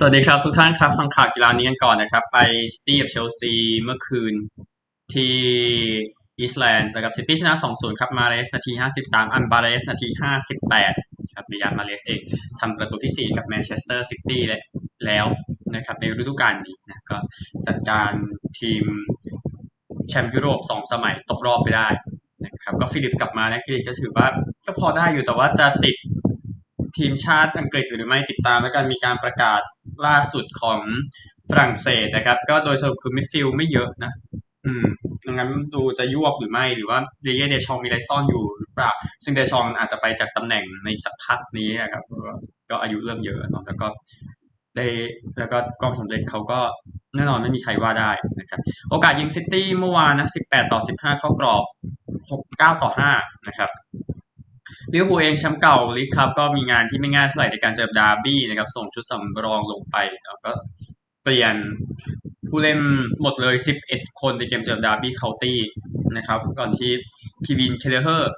สวัสดีครับทุกท่านครับฟังข่าวกีฬานี้กันก่อนนะครับ ไปซิตี้กับเชลซีเมื่อคืนที่อีสแลนด์นะครับซิตี้ชนะ 2-0 ครับมาเลสนาที 53 อันบาเลสนาที 58 ครับริยานมาเลสเองทำประตูที่ 4 กับแมนเชสเตอร์ซิตี้แล้วนะครับในฤดูกาลนี้นะก็จัดการทีมแชมป์ยุโรป 2 สมัยตกรอบไปได้นะครับก็ฟิลิปกลับมานะกรีก็ถือว่าก็พอได้อยู่แต่ว่าจะติดทีมชาติอังกฤษหรือไม่ติดตามแล้วกันมีการประกาศ ล่าสุดของฝรั่งเศสนะครับ ก็โดยสรุปคือมิดฟิลไม่เยอะนะ อืมดังนั้นดูจะยวกหรือไม่ หรือว่าเดเยเดชองมีอะไรซ่อนอยู่หรือเปล่า ซึ่งเดชองอาจจะไปจากตำแหน่งในสักพักนี้นะครับ ก็อายุเริ่มเยอะเนาะแล้วก็ได้แล้วก็กองสำเร็จเขาก็แน่นอนไม่มีใครว่าได้นะครับ โอกาสยิงซิตี้เมื่อวานนะ 18 ต่อ 15 เข้ากรอบ 6 9 ต่อ 5 นะครับ ลิเวอร์พูลเองแชมป์เก่าลีกคัพก็มีงานที่ไม่ง่ายเท่าไหร่ในการเจอดาร์บี้นะครับส่งชุดสำรองลงไปแล้วก็เปลี่ยนผู้เล่นหมดเลย 11 คนในเกมเจอดาร์บี้เคาน์ตี้นะครับก่อนที่ควีวีนเคลเลเฮอร์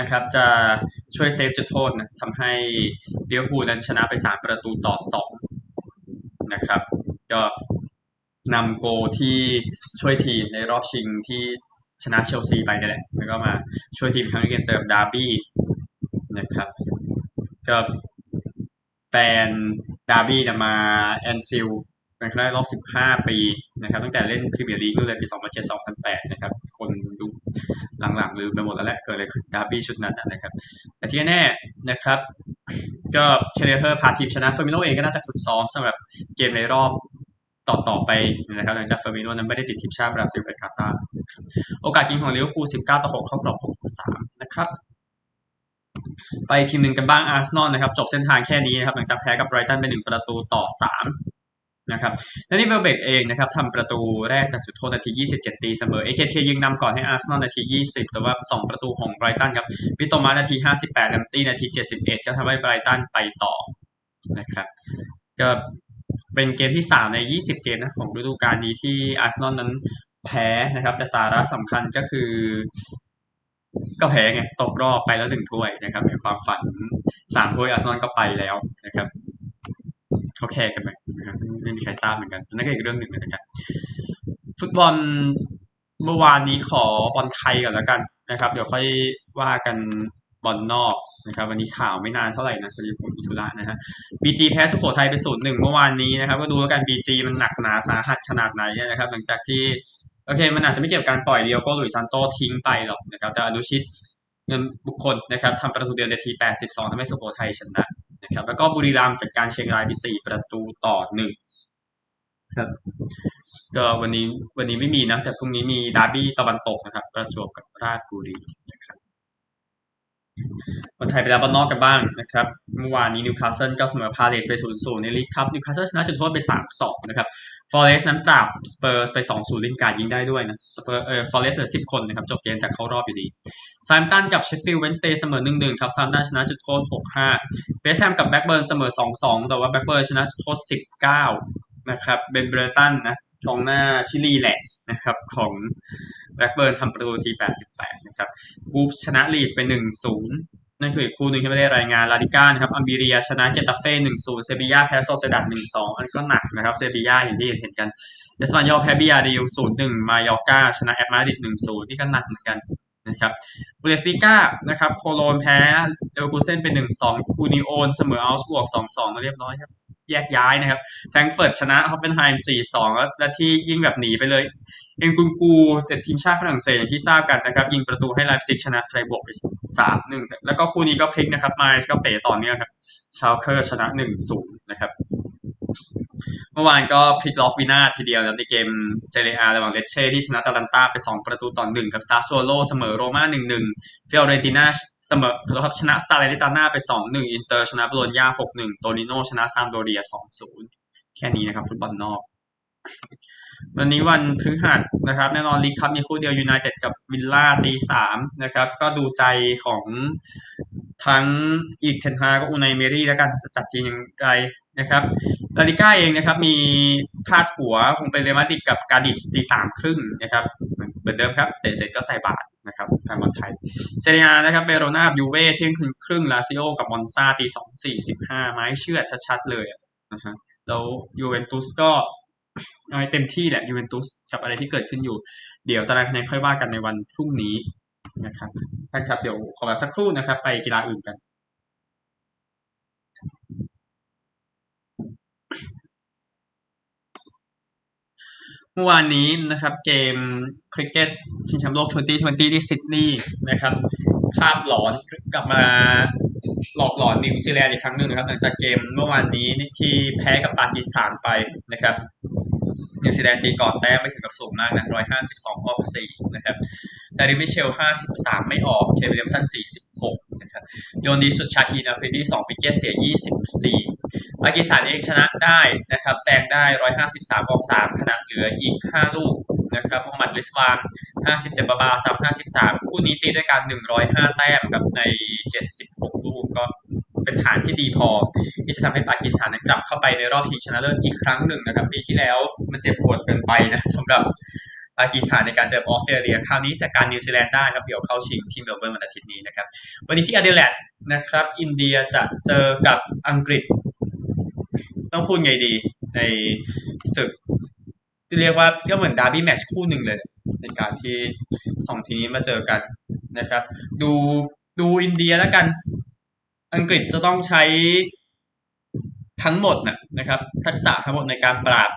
นะครับจะช่วยเซฟจุดโทษนะทำให้ลิเวอร์พูลนั้นชนะไป 3 ประตูต่อ 2 นะครับ ก็นำโกที่ช่วยทีมในรอบชิงที่ชนะเชลซีไปนี่แหละ แล้วก็มาช่วยทีมครั้งนี้เกมเจอดาร์บี้ นะครับ ก็แฟนดาร์บี้เนี่ยมาแอนฟิลด์เป็นครั้งแรกรอบ 15 ปีนะครับ ตั้งแต่เล่นพรีเมียร์ลีกเลยปี 2007-2008 นะครับ คนยุคหลังๆลืมไปหมดแล้วแหละเกิดอะไรขึ้นดาร์บี้ชุดนั้นนะครับ แต่ที่แน่นะครับ ก็เคลเลเฮอร์พาทีมชนะเฟอร์มิโนเองก็น่าจะฝึกซ้อมสำหรับเกมในรอบต่อต่อไปนะครับหลังจากเฟอร์มิโนนั้นไม่ได้ติดทีมชาติบราซิลไปกาตาร์โอกาสยิงของลิเวอร์พูล19 ต่อ 6 เข้ากรอบ6ต่อ3นะครับ ไปทีมหนึ่งกันบ้างอาร์เซนอลนะครับจบเส้นทางแค่นี้นะครับหลังจากแพ้กับไบรตันไปหนึ่งประตูต่อ3นะครับและนี่เวลเบกเองนะครับทำประตูแรกจากจุดโทษนาที 27 ตีเสมอเอ็นเคเทียห์ยิงนำก่อนให้อาร์เซนอลนาที 20 แต่ว่า 2 ประตูของไบรตันครับมิโตมะนาที 58แลมป์ตีย์นาที 71ก็ทำให้ไบรตันไปต่อนะครับก็เป็นเกมที่ 3 ใน 20 เกมนะของฤดูกาลนี้ที่อาร์เซนอลนั้นแพ้นะครับแต่สาระสำคัญก็คือ ก็แพ้ไงตกรอบไปแล้วหนึ่งถ้วยนะครับ ในความฝันสามถ้วยอาร์เซนอลก็ไปแล้วนะครับเขาแคร์กันไหมนะครับไม่มีใครทราบเหมือนกันนั่นก็อีกเรื่องหนึ่งนะครับฟุตบอลเมื่อวานนี้ขอบอลไทยก่อนแล้วกันนะครับ เดี๋ยวค่อยว่ากันบอลนอกนะครับวันนี้ข่าวไม่นานเท่าไหร่นะพอดีผมมีธุระนะฮะบีจีแพ้สุโขทัยไปศูนย์หนึ่งเมื่อวานนี้นะครับ ก็ดูแล้วกันบีจีมันหนักหนาสาหัสขนาดไหนนะครับ หลังจากที่ โอเค มันอาจจะไม่เกี่ยวกับการปล่อยดิโอโก้หลุยส์ซานโตทิ้งไปหรอกนะครับ แต่อนุชิตเงินบุคคลนะครับทำประตูเดียวนาที 82ทำให้สุโขทัยชนะนะครับ แล้วก็บุรีรัมย์จัดการเชียงรายไป4ประตูต่อหนึ่งครับก็วันนี้วันนี้ไม่มีนะ แต่พรุ่งนี้มีดาร์บี้ตะวันตกนะครับ ประจวบกับราชบุรีนะครับ คนไทยไปแล้วบอลนอกกันบ้างนะครับ เมื่อวานนี้นิวคาสเซิลก็เสมอพาเลสไปศูนย์ในลีกครับนิวคาสเซิลชนะจุดโทษไป 3 2 นะครับฟอเรสต์นั้นปราบสเปอร์สไป 2 0ลินการ์ดยิงได้ด้วยนะสเปอร์เอ่อฟอเรสต์เหลือ 10 คนนะครับ จบเกมแต่เข้ารอบอยู่ดีเซาแธมป์ตันกับเชฟฟิลด์เวนส์เดย์เสมอ 1 1 ครับเซาแธมป์ตันชนะจุดโทษ 6 5เวสต์แฮมกับแบล็กเบิร์นเสมอ 2 2 แต่ว่าแบล็กเบิร์นชนะจุดโทษ 19 นะครับเบนเบรตันนะกองหน้าชิลีแหละ นะครับของแบล็กเบิร์นทำประตูที 88 นะครับกูฟชนะลีสไป 1-0นั่นคืออีกคู่หนึ่งที่ไม่ได้รายงานลาลิก้านะครับอัลเมเรียชนะเกตาเฟ่หนึ่งศูนย์เซบียาแพ้โซเซียดัดหนึ่งสองอันก็หนักนะครับเซบียาอย่างที่เห็นกันเอสปันยอลแพ้บียาร์เรอัลศูนย์หนึ่งมายอร์กาชนะแอตมาดริดหนึ่งศูนย์นี่ก็หนักเหมือนกัน นะครับบุนเดสลีกานะครับโคโลนแพ้เอลกูเซนเป็นหนึ่งสองอูนิโอนเสมอเอาก์สบวร์กสองสองมาเรียบร้อยครับ แยกย้ายนะครับแฟรงเฟิร์ตชนะฮอฟเฟนไฮม์สี่สองและที่ยิ่งแบบหนีไปเลย เอ็นคุนกูแต่ทีมชาติฝรั่งเศสอย่างที่ทราบกันนะครับ ยิงประตูให้ไลป์ซิกชนะไฟรบวร์กไปสามหนึ่งแล้วก็คู่นี้ก็พลิกนะครับไมนซ์ก็เตะต่อเนื่องครับชาวเคอร์ชนะหนึ่งศูนย์นะครับ เมื่อวานก็พลิกล็อกวินาทีเดียวแล้วในเกมเซเรียอาระหว่างเลเช่ที่ชนะอตาลันตาไป 2 ประตูต่อหนึ่งกับซาสซูโอโลเสมอโรม่าหนึ่งหนึ่งฟิอเรนติน่าเสมอครับชนะซาแลร์นิตาน่าไปสองหนึ่งอินเตอร์ชนะโบโลญญาหกหนึ่งโตริโนชนะซามพ์โดเรียสองศูนย์แค่นี้นะครับฟุตบอลนอก วันนี้วันพฤหัสนะครับ แน่นอนลีกครับมีคู่เดียวยูไนเต็ดกับวิลล่าตีสามนะครับ ก็ดูใจของทั้งเอริกเทนฮากกับอูไนเอเมรี่แล้วกันจะจัดทีมอย่างไร นะครับลาลิก้าเองนะครับมีพาดหัวคงเป็นเรอัลมาดริดกับกาดิสตีสามครึ่งนะครับเหมือนเดิมครับเตะเสร็จก็ใส่บาตรนะครับแฟนบอลไทยเซเรียอานะครับเบโรนายูเว่เที่ยงคืนครึ่งลาซิโอกับมอนซาตีสองสี่สิบห้าไม้เชื่อดชัดๆเลยนะฮะแล้วยูเวนตุสก็เอาให้เต็มที่แหละยูเวนตุสกับอะไรที่เกิดขึ้นอยู่ เดี๋ยวตารางคะแนนค่อยว่ากันในวันพรุ่งนี้นะครับท่านครับเดี๋ยวขอสักครู่นะครับ ไปกีฬาอื่นกัน เมื่อวานนี้นะครับเกมคริกเก็ตชิงแชมป์โลก 2020 ที่ซิดนีย์นะครับ ภาพหลอนกลับมาหลอกหลอนนิวซีแลนด์อีกครั้งหนึ่งนะครับหลังจากเกมเมื่อวานนี้ที่แพ้กับปากีสถานไปนะครับนิวซีแลนด์ตีก่อนแต้มไม่ถึงกับสูงมากนะ152 ออก 4 นะครับดาริลมิตเชลล์ 53 ไม่ออก เคนวิลเลียมสัน 46 นะครับ โยนดีสุดชาฮีนอาฟริดี2วิกเกตเสีย 24 ปากีสถานเองชนะได้นะครับแซงได้ 153 ออก 3ขณะเหลืออีก 5 ลูกนะครับมูฮัมหมัดริสวาน 57 บาบาร์อาซัม53 คู่นี้ตีด้วยกัน105 แต้มครับใน 76 ลูกก็เป็นฐานที่ดีพอ ที่จะทำให้ปากีสถานกลับเข้าไปในรอบชิงชนะเลิศอีกครั้งหนึ่งนะครับปีที่แล้วมันเจ็บปวดเกินไปนะสำหรับปากีสถานในการเจอออสเตรเลียคราวนี้จากการนิวซีแลนด์ได้ครับเดี๋ยวเข้าชิงที่เมลเบิร์นวันอาทิตย์นี้นะครับ วันนี้ที่อเดเลดนะครับ อินเดียจะเจอกับอังกฤษ ต้องพูดไงดี ในศึกที่เรียกว่าก็เหมือนดาร์บี้แมตช์คู่หนึ่งเลย ในการที่สองทีมนี้มาเจอกันนะครับ ดูดูอินเดียแล้วกัน อังกฤษจะต้องใช้ทั้งหมดนะนะครับ ทักษะทั้งหมดในการปราบ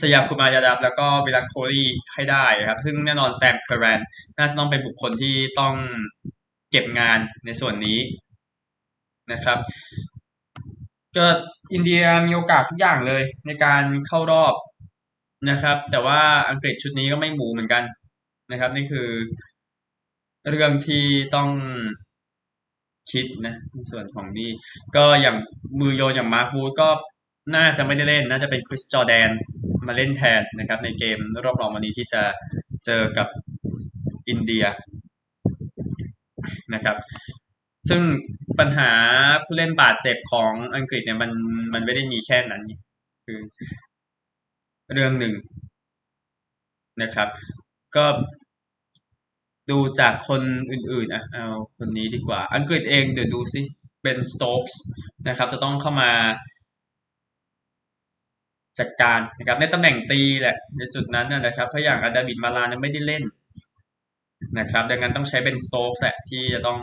สุริยากุมารยาดัฟ แล้วก็วิรัตโคลีให้ได้ครับ ซึ่งแน่นอนแซมเคอร์แรนน่าจะต้องเป็นบุคคลที่ต้องเก็บงานในส่วนนี้นะครับ ก็อินเดียมีโอกาสทุกอย่างเลยในการเข้ารอบนะครับ แต่ว่าอังกฤษชุดนี้ก็ไม่หมูเหมือนกันนะครับ นี่คือเรื่องที่ต้องคิดนะในส่วนของนี่ก็อย่างมือโยนอย่างมาร์คูก็น่าจะไม่ได้เล่น น่าจะเป็นคริสจอแดนมาเล่นแทนนะครับ ในเกมรอบรองวันนี้ที่จะเจอกับอินเดียนะครับ ซึ่งปัญหาผู้เล่นบาดเจ็บของอังกฤษเนี่ยมันมันไม่ได้มีแค่นั้น คือ เรื่องหนึ่งนะครับ ก็ดูจากคนอื่นๆอะเอาคนนี้ดีกว่า อังกฤษเองเดี๋ยวดูซิเป็นสโต๊กส์นะครับ จะต้องเข้ามาจัดการนะครับในตำแหน่งตีแหละในจุดนั้นนะครับเพราะอย่างอาดาบิดมาลานไม่ได้เล่น นะครับ ดังนั้นต้องใช้เป็นสโต๊กแหละที่จะต้อง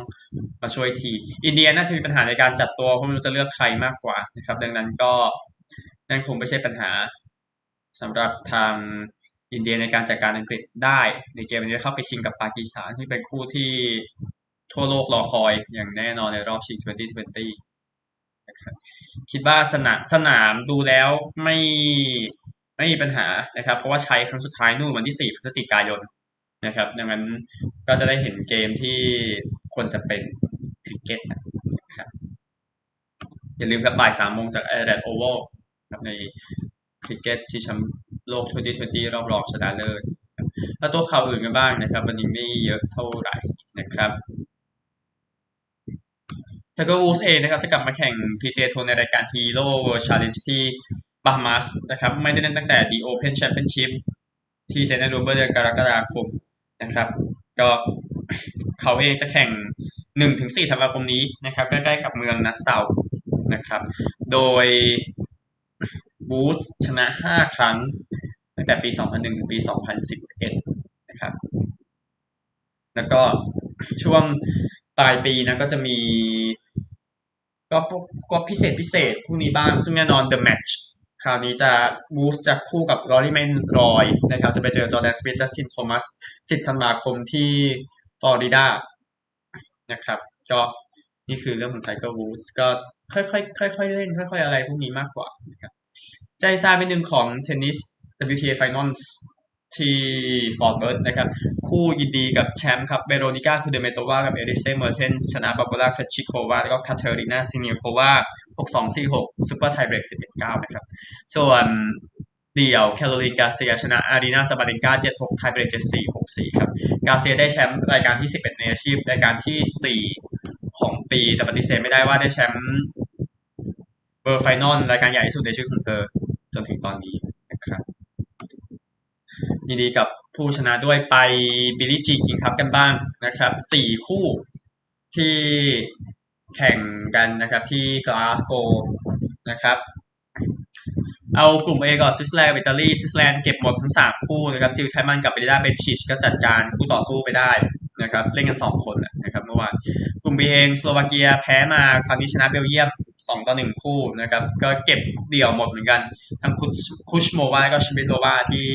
มาช่วยทีอินเดียน่าจะมีปัญหาในการจัดตัวเพราะไม่รู้จะเลือกใครมากกว่านะครับ ดังนั้นก็นั่นคงไม่ใช่ปัญหาสำหรับทางอินเดียในการจัดการอังกฤษได้ในเกมนี้เข้าไปชิงกับปากีสถานที่เป็นคู่ที่ทั่วโลกรอคอยอย่างแน่นอนในรอบชิง 2020นะครับคิดว่าสนามสนามดูแล้วไม่ไม่มีปัญหานะครับ เพราะว่าใช้ครั้งสุดท้ายนู่นวันที่ 4 พฤศจิกายน นะครับ ดังนั้นก็จะได้เห็นเกมที่ควรจะเป็นคริกเก็ตนะครับอย่าลืมครับบ่ายสามโมงจากแอดิเลดโอวัลครับในคริกเก็ตชิงแชมป์โลก 2020 รอบรองชนะเลิศแล้วตัวข่าวอื่นกันบ้างนะครับ วันนี้ไม่เยอะเท่าไหร่นะครับทก็วูสเองนะครับจะกลับมาแข่ง PJ ทัวร์ในรายการ Hero World Challenge ที่บาฮามาสนะครับไม่ได้เล่นตั้งแต่ The Open Championship ที่เซนต์รูเบอร์เดือนกรกฎาคม นะครับ ก็เขาเองจะแข่ง 1-4ธันวาคมนี้นะครับใกล้ๆกับเมืองนัสเซานะครับ โดยวูดส์ชนะ 5 ครั้ง ตั้งแต่ปี 2001 ถึงปี 2011 นะครับ แล้วก็ช่วงปลายปีนะก็จะมีก็ก็พิเศษพิเศษพวกนี้บ้าง ซึ่งแน่นอน The Match คราวนี้จะวูดส์จะคู่กับรอรี่แม็คอิลรอยนะครับ จะไปเจอจอร์แดนสปีธ จัสตินโทมัส 10 ธันวาคมที่ฟลอริดานะครับก็นี่คือเรื่องของไทเกอร์วูดส์ก็ค่อยๆค่อยๆเล่น ค่อยๆ อะไรพวกนี้มากกว่านะครับใจซาเป็นหนึ่งของเทนนิส WTA Finals ที่ฟอร์ตเวิร์ธนะครับ คู่ยินดีกับแชมป์ครับเวโรนิกาคูเดอร์เมโตวากับเอลิเซเมอร์เทนส์ชนะบาร์โบรา เครจซิโควาแล้วก็คาเทรินาซิเนียโควา6-2-4-6ซูเปอร์ไทเบรก11-9 นะครับ ส่วนเดี่ยวแคโรลีนการ์เซียชนะอารีนาซาบาเลนกา7-6 ไทเบรก7-4 6-4 ครับ การ์เซียได้แชมป์รายการที่ 11 ในอาชีพ รายการที่ 4 ของปี แต่ปฏิเสธไม่ได้ว่าได้แชมป์ Tour Finals รายการใหญ่ที่สุดในชีวิตของเธอจนถึงตอนนี้นะครับ ยินดีกับผู้ชนะด้วยไปบิลลี่จีคิงคัพกันบ้างนะครับสี่คู่ที่แข่งกันนะครับที่กลาสโกนะครับเอากลุ่ม A ก่อนสวิตเซอร์แลนด์อิตาลีสวิตเซอร์แลนด์เก็บหมดทั้ง 3 คู่นะครับจิล ไทช์มันน์กับเบลินดาเบนซิชก็จัดการคู่ต่อสู้ไปได้นะครับเล่นกัน 2 คนนะครับเมื่อวานกลุ่ม B เองสโลวาเกียแพ้มาคราวนี้ชนะเบลเยียม 2 ต่อ 1 คู่นะครับก็เก็บเดี่ยวหมดเหมือนกัน ทั้งคุชโมวาก็ชมิดโลวาที่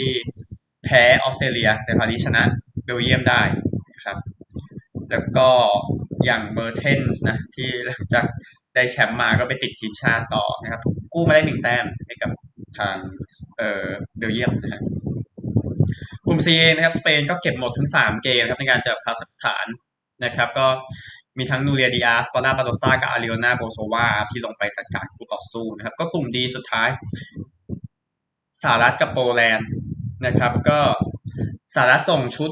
แพ้ออสเตรเลียแต่คราวนี้ชนะเบลเยียมได้นะครับ แล้วก็อย่างเมอร์เทนส์นะที่หลังจากได้แชมป์มาก็ไปติดทีมชาติต่อนะครับ กู้มาได้หนึ่งแต้มให้กับทางเอ่อเบลเยียมนะฮะกลุ่ม C นะครับสเปนก็เก็บหมดทั้ง 3 เกมครับในการเจอคาซัคสถานนะครับ ก็มีทั้งนูเรียดิอาซ เปาลาบาโดซากับอาลิโอนาโบลโซวาที่ลงไปจัดการคู่ต่อสู้นะครับ ก็กลุ่ม D สุดท้ายสหรัฐกับโปแลนด์ นะครับ ก็สหรัฐส่งชุด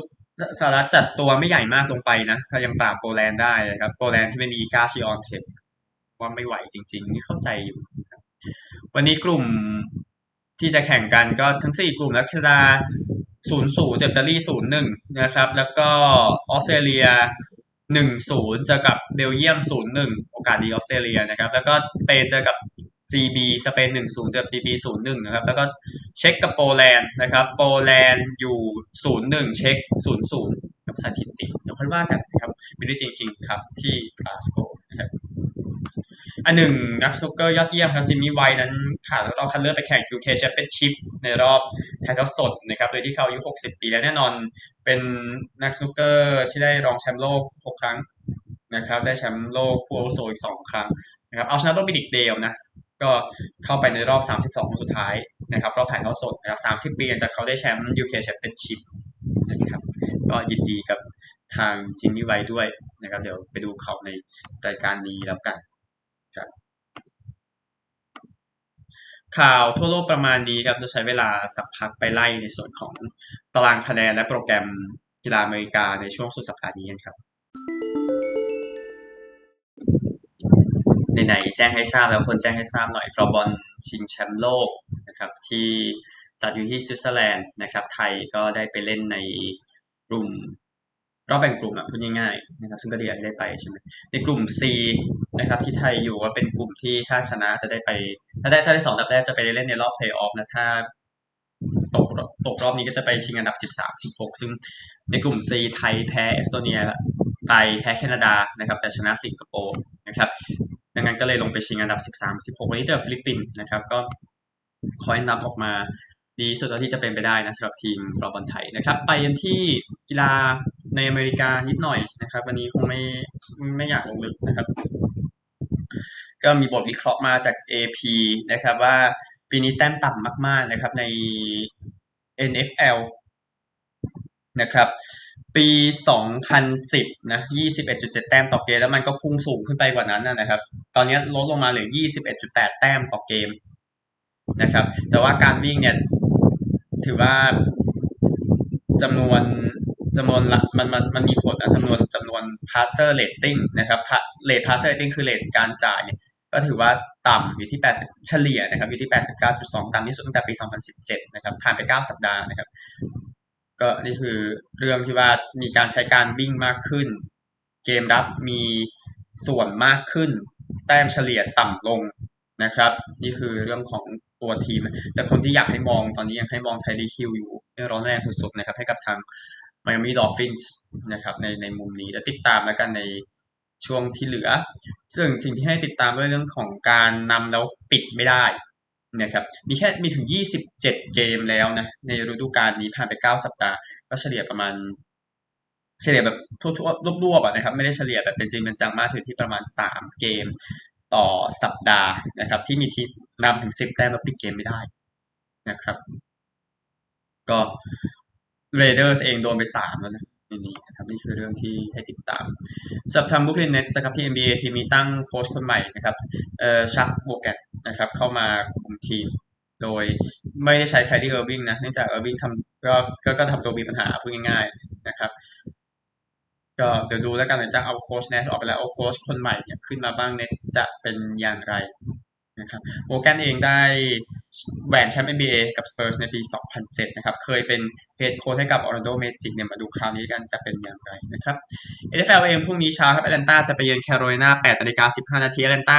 สหรัฐจัดตัวไม่ใหญ่มากลงไปนะเขายังปราบโปแลนด์ได้นะครับ โปแลนด์ที่ไม่มีอิกาชเวียนเทคว่าไม่ไหวจริง ๆ นี่เข้าใจอยู่ วันนี้กลุ่มที่จะแข่งกันก็ทั้ง 4 กลุ่มแล้วแคนาดา0 0เจออิตาลี0 1นย์หนึ่งนะครับ แล้วก็ออสเตรเลีย1 0เจอกับเบลเยียม0 1โอกาสดีออสเตรเลียนะครับ แล้วก็สเปนเจอกับ GB สเปน1 0เจอกับ GB 0 1นะครับ แล้วก็ เช็กกับโปแลนด์นะครับ โปแลนด์อยู่0 1เช็ก0 0กับสถิติเดี๋ยวค่อยว่ากันนะครับไม่ได้จริงๆครับที่กลาสโกนะครับอันหนึ่งนักสนุกเกอร์ยอดเยี่ยมครับจิมมี่ไวท์นั้นผ่านรอบคัดเลือกไปแข่ง UK Championship ในรอบถ่ายทอดสดนะครับโดยที่เขาอายุ 60 ปีแล้วแน่นอนเป็นนักสนุกเกอร์ที่ได้รองแชมป์โลก 6 ครั้งนะครับ ได้แชมป์โลกผู้อาวุโสอีก 2 ครั้งนะครับเอาชนะโดมินิกเดลนะ ก็เข้าไปในรอบ 32 คนสุดท้ายนะครับรอบถ่ายทอดสดนะครับ30 ปีจากเขาได้แชมป์ UK Championship นะครับก็ยินดีกับทางจิมมี่ไวด้วยนะครับ เดี๋ยวไปดูเขาในรายการนี้แล้วกันครับข่าวทั่วโลกประมาณนี้ครับจะใช้เวลาสักพักไปไล่ในส่วนของตารางคะแนนและโปรแกรมกีฬาอเมริกาในช่วงสุดสัปดาห์นี้กันครับ ไหนๆแจ้งให้ทราบแล้วคนแจ้งให้ทราบหน่อยฟลอบอลชิงแชมป์โลกนะครับที่จัดอยู่ที่สวิตเซอร์แลนด์นะครับไทยก็ได้ไปเล่นในกลุ่มรอบแบ่งกลุ่มอะพูดง่ายๆนะครับซึ่งก็ดีที่ได้ไปใช่ไหมในกลุ่ม C นะครับที่ไทยอยู่ว่าเป็นกลุ่มที่ถ้าชนะจะได้ไป ถ้าได้ถ้าได้สองอันดับแรกจะไปเล่นในรอบเพลย์ออฟนะถ้าตกตกรอบนี้ก็จะไปชิงอันดับ 13 16 ซึ่งในกลุ่ม C ไทยแพ้เอสโตเนียไปแพ้แคนาดานะครับแต่ชนะสิงคโปร์นะครับ ดังนั้นก็เลยลงไปชิงอันดับ 13 16 วันนี้เจอฟิลิปปินส์นะครับ ก็คอยนับออกมาดีสุดที่จะเป็นไปได้นะสำหรับทีมฟลอร์บอลไทยนะครับ ไปยันที่กีฬาในอเมริกานิดหน่อยนะครับ วันนี้คงไม่ไม่อยากลงลึกนะครับ ก็มีบทวิเคราะห์มาจาก AP นะครับว่าปีนี้แต้มต่ำมาก ๆ นะครับใน NFL นะครับ ปี 2010 นะ 21.7 แต้มต่อเกม แล้วมันก็พุ่งสูงขึ้นไปกว่านั้นนะครับ ตอนนี้ลดลงมาเหลือ 21.8 แต้มต่อเกมนะครับ แต่ว่าการวิ่งเนี่ย ถือว่าจำนวนจำนวนมันมันมันมีผลนะจำนวนจำนวน passer rating นะครับ rate passer rating คือเรทการจ่ายเนี่ยก็ถือว่าต่ำอยู่ที่ 80 เฉลี่ยนะครับอยู่ที่ 89.2 ต่ำที่สุดตั้งแต่ปี 2017 นะครับผ่านไป 9 สัปดาห์นะครับ ก็นี่คือเรื่องที่ว่ามีการใช้การวิ่งมากขึ้น เกมรับมีส่วนมากขึ้น แต้มเฉลี่ยต่ำลงนะครับ นี่คือเรื่องของตัวทีม แต่คนที่อยากให้มองตอนนี้ยังให้มองไทรีค ฮิลล์อยู่ร้อนแรงสุดๆนะครับให้กับทางมายามีดอลฟินส์นะครับในในมุมนี้แล้วติดตามแล้วกันในช่วงที่เหลือ ซึ่งสิ่งที่ให้ติดตามด้วยเรื่องของการนำแล้วปิดไม่ได้ นะครับมีแค่มีถึง 27 เกมแล้วนะ ในฤดูกาลนี้ผ่านไป 9 สัปดาห์ ก็เฉลี่ยประมาณ เฉลี่ยแบบทั่วๆรวบๆนะครับ ไม่ได้เฉลี่ยแบบเป็นจริงเป็นจังมากถึงที่ประมาณ 3 เกมต่อสัปดาห์นะครับ ที่มีทีมนำถึง 10 แต้มแล้วปิดเกมไม่ได้นะครับ ก็เรเดอร์สเองโดนไป 3 แล้วนะ นี่นะครับนี่คือเรื่องที่ให้ติดตามสำหรับทางบุคลินเน็ตนะครับที่ NBA ทีมนี้ตั้งโค้ชคนใหม่นะครับเอ่อจ๊าค วอห์นนะครับเข้ามาคุมทีม โดยไม่ได้ใช้ไคลดี้เออร์วิงนะเนื่องจากเออร์วิงทำก็ก็ก็ทำตัวมีปัญหาพูดง่ายๆนะครับก็เดี๋ยวดูแล้วกันหลังจากเอาโค้ชแนชออกไปแล้วเอาโค้ชคนใหม่เนี่ยขึ้นมาบ้างเน็ตจะเป็นอย่างไร นะครับวอห์นเองได้แหวนแชมป์ NBA กับสเปอร์สในปี 2007 นะครับ เคยเป็นเฮดโค้ชให้กับออร์แลนโดเมจิกเนี่ยมาดูคราวนี้กันจะเป็นอย่างไรนะครับ NFL เองพรุ่งนี้เช้าครับแอตแลนตาจะไปเยือนแคโรไลนา8นาฬิกา15 นาทีแอตแลนตา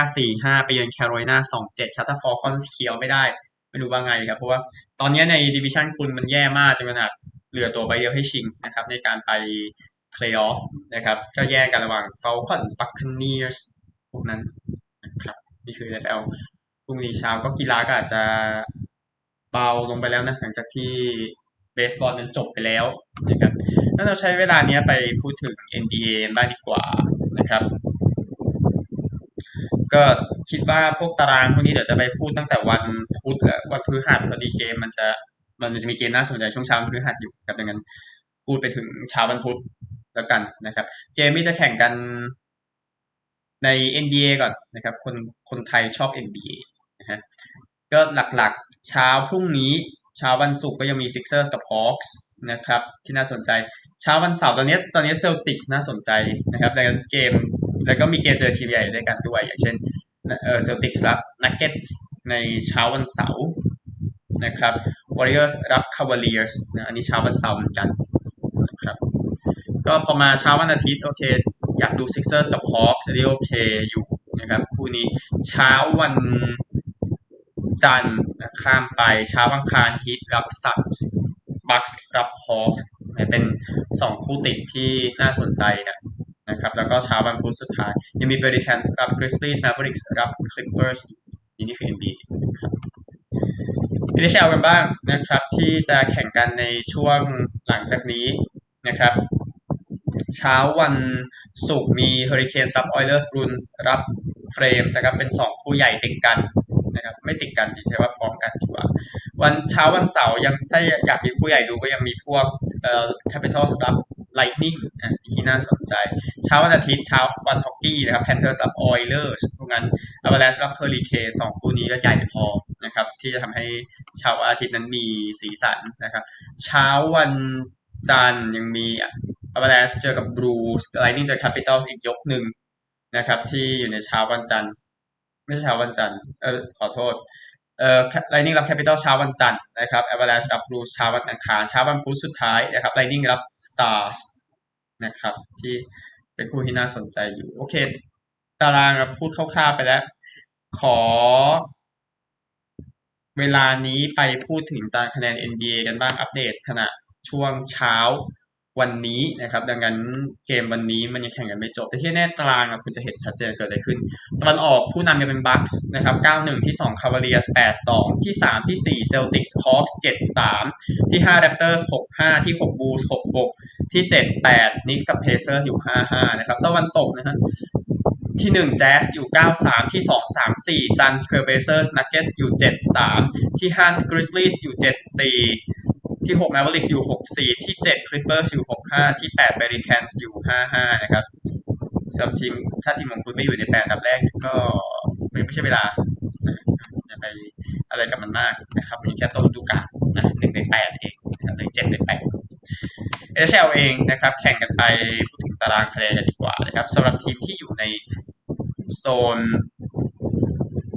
4-5 ไปเยือนแคโรไลนา2-7ครับถ้า Falcons เคี้ยวไม่ได้ ไม่รู้ว่าไงครับ เพราะว่าตอนนี้ในดิวิชันคุณมันแย่มากจนขนาดเหลือตั๋วใบเดียวให้ชิงนะครับในการไปเพลย์ออฟนะครับก็แย่งกันระหว่าง Falcons Buccaneers พวกนั้น นี่คือ NFL พรุ่งนี้เช้าก็กีฬาก็อาจจะเบาลงไปแล้วนะหลังจากที่เบสบอลนั้นจบไปแล้วนะครับถ้าเราใช้เวลานี้ไปพูดถึง NBA บ้างดีกว่านะครับ ก็คิดว่าพวกตารางพวกนี้เดี๋ยวจะไปพูดตั้งแต่วันพุธและวันพฤหัสพอดีเกมมันจะมันจะมีเกมน่าสนใจช่วงเช้าวันพฤหัสอยู่ครับดังนั้นพูดไปถึงเช้าวันพุธแล้วกันนะครับ เกมที่จะแข่งกัน ใน NBA ก่อนนะครับคนคนไทยชอบ NBA นะฮะก็หลักๆเช้าพรุ่งนี้เช้าวันศุกร์ก็ยังมี Sixers กับ Hawks นะครับที่น่าสนใจเช้าวันเสาร์ตอนนี้ตอนนี้เซลติกน่าสนใจนะครับในเกมแล้วก็มีเกมเจอทีมใหญ่ด้วยกันด้วย อย่างเช่นเออเซลติกรับนักเก็ตส์ในเช้าวันเสาร์นะครับวอริเออร์สรับคาวาเลียร์สนะอันนี้เช้าวันเสาร์เหมือนกันนะครับก็พอมาเช้าวันอาทิตย์โอเค อยากดู Sixers กับ Hawks อันนี้โอเคอยู่นะครับคู่นี้เช้าวันจันทร์ข้ามไปเช้าอังคารฮีทรับซันส์บัคส์รับฮอคเป็นสองคู่ติดที่น่าสนใจนะนะครับแล้วก็เช้าวันพุธสุดท้าย ยังมีเพลิแคนส์รับกริซลีส์แมฟเวอริกส์รับคลิปเปอร์สนี่นี่คือ NBA นะครับ NHL กันบ้างนะครับที่จะแข่งกันในช่วงหลังจากนี้นะครับ เช้าวันศุกร์มีเฮอริเคนรับออยเลอร์สบรูอินส์รับเฟลมส์นะครับเป็น 2 คู่ใหญ่ติดกันนะครับไม่ติดกันใช่ว่าพร้อมกันดีกว่า วันเช้าวันเสาร์ยังถ้าอยากมีคู่ใหญ่ดูก็ยังมีพวกเอ่อแคปิตอลส์รับ Lightning อะที่น่าสนใจ เช้าวันอาทิตย์เช้าวันฮอกกี้นะครับ Panthers รับ Oilers พวกนั้น Avalanche รับ Hurricane สองคู่นี้ก็ใหญ่พอนะครับที่จะทำให้เช้าวันอาทิตย์นั้นมีสีสันนะครับ เช้าวันจันทร์ยังมี a v a l a n c e เจอกับ Blues Lightning เจอ Capitals อีกยกหนึ่งนะครับ ที่อยู่ในเช้าวันจันทร์ ไม่ใช่เช้าวันจันทร์เออขอโทษเอ่อ Lightning รับ Capital เช้าวันจันทร์นะครับ Avalanche รับ Blues เช้าวันอังคารเช้าวันพุธสุดท้ายนะครับ Lightning รับ Stars นะครับที่เป็นคู่ที่น่าสนใจอยู่ โอเค ตารางพูดคร่าวๆไปแล้ว ขอเวลานี้ไปพูดถึงตารางคะแนน NBA กันบ้างอัปเดตขณะช่วงเช้า วันนี้นะครับ ดังนั้นเกมวันนี้มันยังแข่งกันไม่จบ แต่ที่แน่ตารางคุณจะเห็นชัดเจนเกิดอะไรขึ้นตะวันออกผู้นำยังเป็นบัคส์นะครับ 91 ที่2คา วาเลียส์82 ที่ 3 ที่4เซลติกส์ฮอคส์73 ที่5แรปเตอร์ส65 ที่6บูลส์66 ที่ 7 8นิกกับเพเซอร์อยู่ 55 นะครับตะวันตกนะฮะที่1แจ๊สอยู่ 93 ที่ 2 3 4 Suns Trailblazers Nuggets อยู่ 73 ที่5 Grizzlies อยู่ 74 ที่6 Mavericks อยู่ 64 ที่7 Clippers อยู่ 65 ที่8 Pelicans อยู่ 55 นะครับสำหรับทีมถ้าทีมของคุณไม่อยู่ใน8อันดับแรกก็ไม่ใช่เวลาจะไปอะไรกับมันมากนะครับมีแค่ต้นดูกานะหนึ่งในแปดเองนะครับในเจ็ดในแปด NHL เองนะครับ แข่งกันไปพูดถึงตารางคะแนนกันดีกว่านะครับสำหรับทีมที่อยู่ในโซน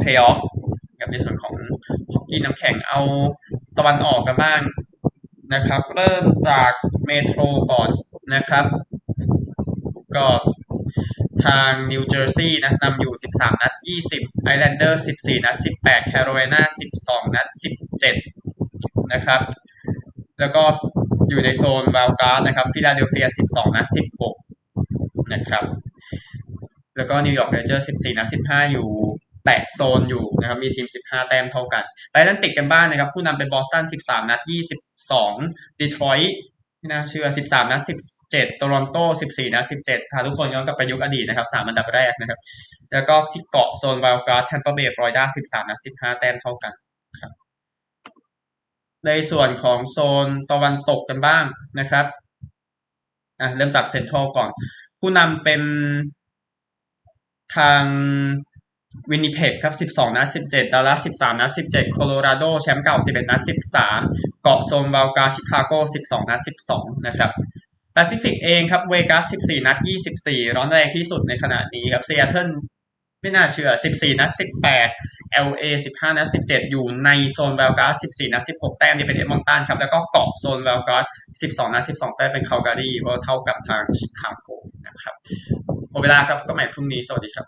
Playoff กับในส่วนของฮอกกี้น้ำแข็งเอาตะวันออกกันบ้าง นะครับ เริ่มจากเมโทรก่อนนะครับ ก็ทางนิวเจอร์ซีย์นะนำอยู่ 13 นัด 20 ไอแลนเดอร์ 14 นัด 18 แคโรไลนา 12 นัด 17 นะครับ แล้วก็อยู่ในโซน wild card นะครับฟิลาเดลเฟีย 12 นัด 16 นะครับ แล้วก็นิวยอร์กเรนเจอร์ 14 นัด 15 อยู่ แตะโซนอยู่นะครับมีทีม 15 แต้มเท่ากันแอตแลนติกกันบ้างนะครับผู้นำเป็นบอสตัน 13 นัด 22ดีทรอยต์ไม่น่าเชื่อ 13 นัด 17โตรอนโต 14 นัด 17พาทุกคนย้อนกลับไปยุคอดีตนะครับ3อันดับแรกนะครับ แล้วก็ที่เกาะโซน wild card แทมปาเบย์ฟลอริดา 13 นัด 15 แต้มเท่ากันครับในส่วนของโซนตะวันตกกันบ้างนะครับอะเริ่มจากเซ็นทรัลก่อน ผู้นำเป็นทาง วินนิเพกครับ 12 นัด 17 ดัลลัส 13 นัด 17 โคโลราโด แชมป์เก่า 11 นัด 13 เกาะโซน wild card ชิคาโก 12 นัด 12 นะครับแปซิฟิกเองครับ เวกัส 14 นัด 24 ร้อนแรงที่สุดในขณะนี้ครับซีแอตเทิลไม่น่าเชื่อ 14 นัด 18 LA 15 นัด 17 อยู่ในโซนวลกา14 นัด 16 แต้มนี่เป็นเอดมอนตันครับ แล้วก็เกาะโซนวลกา12 นัด 12 แต้มเป็นคาลการีเพราะเท่ากับทางชิคาโกนะครับหมดเวลาครับ ก็ใหม่พรุ่งนี้ สวัสดีครับ